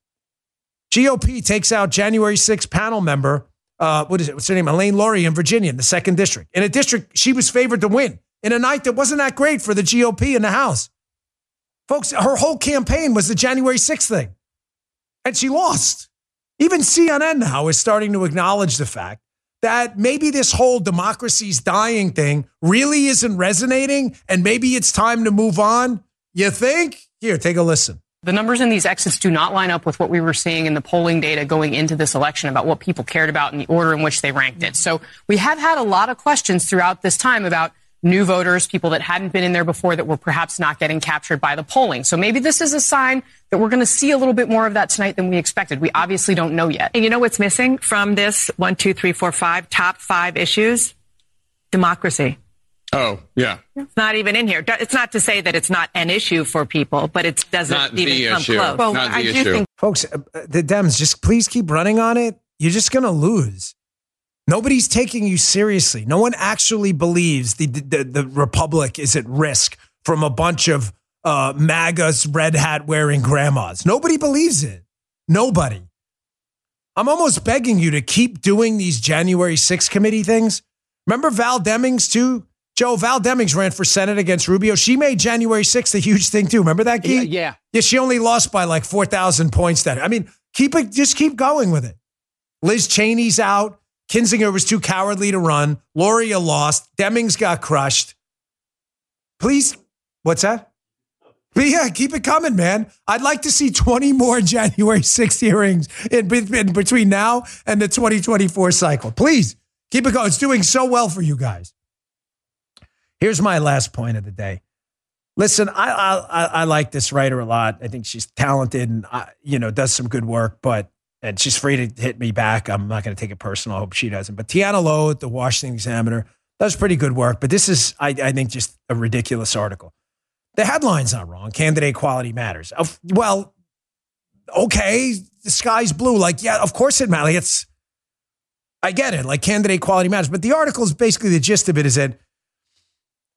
GOP takes out January 6th panel member, uh, what is it? What's her name? Elaine Luria in Virginia, in the second district. In a district she was favored to win in a night that wasn't that great for the GOP in the House. Folks, her whole campaign was the January 6th thing, and she lost. Even CNN now is starting to acknowledge the fact that maybe this whole democracy's dying thing really isn't resonating, and maybe it's time to move on. You think? Here, take a listen. The numbers in these exits do not line up with what we were seeing in the polling data going into this election about what people cared about and the order in which they ranked it. So we have had a lot of questions throughout this time about new voters, people that hadn't been in there before that were perhaps not getting captured by the polling. So maybe this is a sign that we're going to see a little bit more of that tonight than we expected. We obviously don't know yet. And you know what's missing from this one, two, three, four, five top five issues? Democracy. Oh, yeah. It's not even in here. It's not to say that it's not an issue for people, but it doesn't Not even the come issue. close. Not the I do issue. think Folks, uh, the Dems, just please keep running on it. You're just going to lose. Nobody's taking you seriously. No one actually believes the, the, the Republic is at risk from a bunch of uh, MAGA's red hat wearing grandmas. Nobody believes it. Nobody. I'm almost begging you to keep doing these January 6 committee things. Remember Val Demings, too? Joe, Val Demings ran for Senate against Rubio. She made January 6th a huge thing, too. Remember that, Guy? Yeah, yeah. Yeah, she only lost by like 4,000 points that. I mean, keep it, just keep going with it. Liz Cheney's out. Kinzinger was too cowardly to run. Luria lost. Demings got crushed. Please, what's that? But yeah, keep it coming, man. I'd like to see 20 more January 6th hearings in, in between now and the 2024 cycle. Please keep it going. It's doing so well for you guys. Here's my last point of the day. Listen, I I, I I like this writer a lot. I think she's talented and uh, you know does some good work. But and she's free to hit me back. I'm not going to take it personal. I hope she doesn't. But Tiana Lowe at the Washington Examiner does pretty good work. But this is I, I think just a ridiculous article. The headline's not wrong. Candidate quality matters. Well, okay, the sky's blue. Like yeah, of course it matters. It's I get it. Like candidate quality matters. But the article is basically the gist of it is that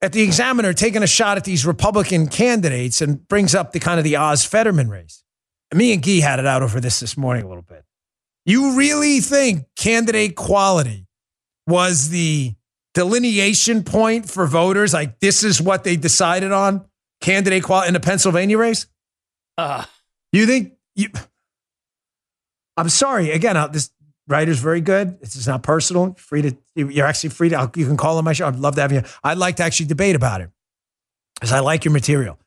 at the examiner taking a shot at these Republican candidates and brings up the kind of the Oz Fetterman race. Me and Guy had it out over this this morning a little bit. You really think candidate quality was the delineation point for voters? Like this is what they decided on candidate quality in the Pennsylvania race? Uh, You think you? I'm sorry. Again, uh, this writer's very good. This is not personal. Free to you're actually free to. You can call on my show. I'd love to have you. I'd like to actually debate about it because I like your material.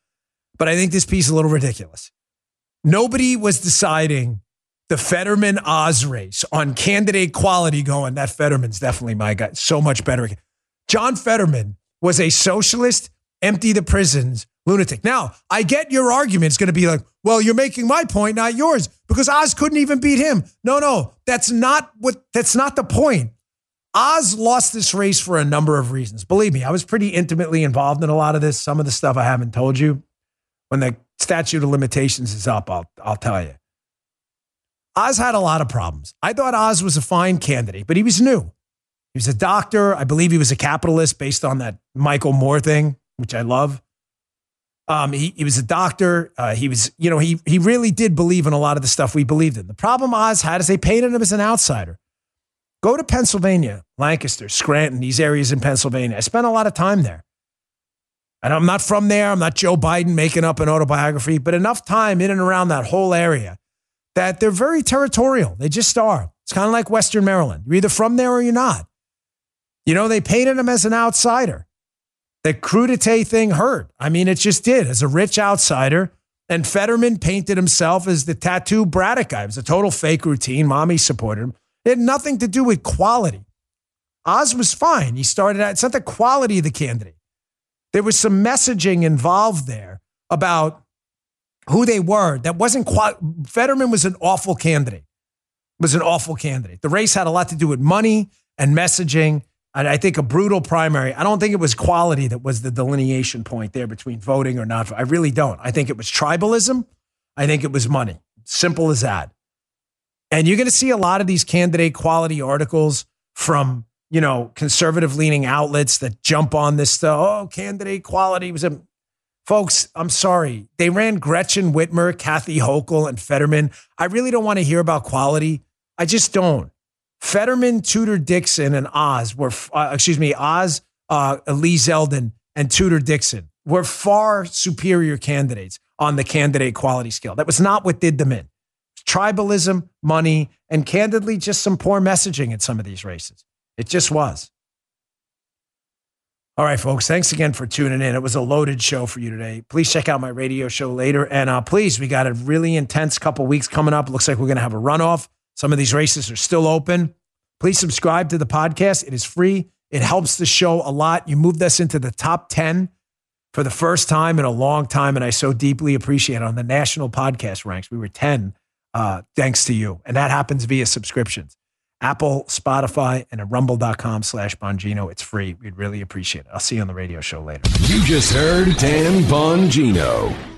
But I think this piece is a little ridiculous. Nobody was deciding the Fetterman Oz race on candidate quality. Going that Fetterman's definitely my guy. So much better. John Fetterman was a socialist, empty the prisons lunatic. Now, I get your argument. It's going to be like, well, you're making my point, not yours, because Oz couldn't even beat him. No, no, that's not what. That's not the point. Oz lost this race for a number of reasons. Believe me, I was pretty intimately involved in a lot of this. Some of the stuff I haven't told you. When the statute of limitations is up, I'll I'll tell you. Oz had a lot of problems. I thought Oz was a fine candidate, but he was new. He was a doctor. I believe he was a capitalist based on that Michael Moore thing, which I love. Um, he, he was a doctor. Uh, he was, you know, he he really did believe in a lot of the stuff we believed in. The problem Oz had is they painted him as an outsider. Go to Pennsylvania, Lancaster, Scranton, these areas in Pennsylvania. I spent a lot of time there. And I'm not from there. I'm not Joe Biden making up an autobiography, but enough time in and around that whole area that they're very territorial. They just are. It's kind of like Western Maryland. You're either from there or you're not. You know, they painted him as an outsider. The crudité thing hurt. I mean, it just did as a rich outsider. And Fetterman painted himself as the tattoo Braddock guy. It was a total fake routine. Mommy supported him. It had nothing to do with quality. Oz was fine. He started out, it's not the quality of the candidate. There was some messaging involved there about who they were. That wasn't quite, Fetterman was an awful candidate, was an awful candidate. The race had a lot to do with money and messaging. And I think a brutal primary. I don't think it was quality that was the delineation point there between voting or not. I really don't. I think it was tribalism. I think it was money. Simple as that. And you're going to see a lot of these candidate quality articles from, you know, conservative leaning outlets that jump on this stuff. Oh, candidate quality was a. Folks, I'm sorry. They ran Gretchen Whitmer, Kathy Hochul, and Fetterman. I really don't want to hear about quality. I just don't. Fetterman, Tudor Dixon, and Oz were, uh, excuse me, Oz, uh, Lee Zeldin, and Tudor Dixon were far superior candidates. on the candidate quality scale. That was not what did them in. Tribalism, money, and candidly, just some poor messaging in some of these races. It just was. All right, folks. Thanks again for tuning in. It was a loaded show for you today. Please check out my radio show later. And uh, please, we got a really intense couple weeks coming up. Looks like we're going to have a runoff. Some of these races are still open. Please subscribe to the podcast. It is free. It helps the show a lot. You moved us into the top 10 for the first time in a long time. And I so deeply appreciate it on the national podcast ranks. We were 10, uh, thanks to you. And that happens via subscriptions. Apple, Spotify, and at rumble.com slash Bongino. It's free. We'd really appreciate it. I'll see you on the radio show later. You just heard Dan Bongino.